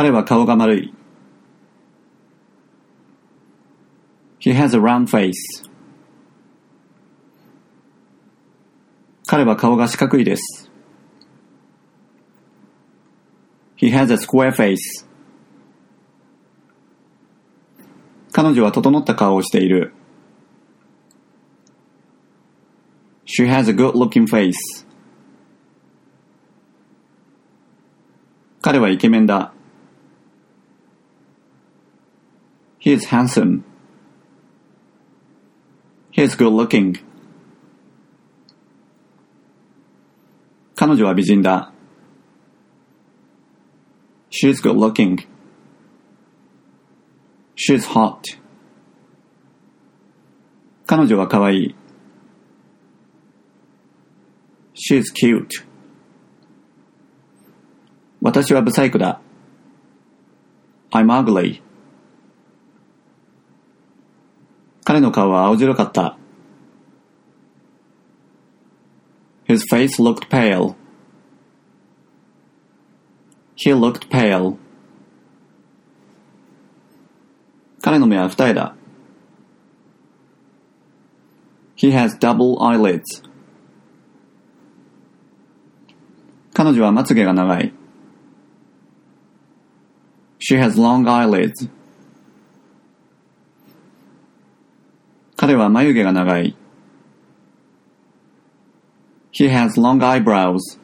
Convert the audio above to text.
彼は顔が丸い。He has a round face. 彼は顔が四角いです。He has a square face. 彼女は整った顔をしている。She has a good looking face. 彼はイケメンだ。He is handsome. He is good looking. 彼女は美人だ。She is good looking. She is hot. 彼女は可愛い。She is cute. 私はブサイクだ。I'm ugly. 彼の顔は青白かった。His face looked pale. He looked pale. 彼の目は二重だ。He has double eyelids. 彼女はまつげが長い。She has long eyelids. 彼は眉毛が長い。He has long eyebrows.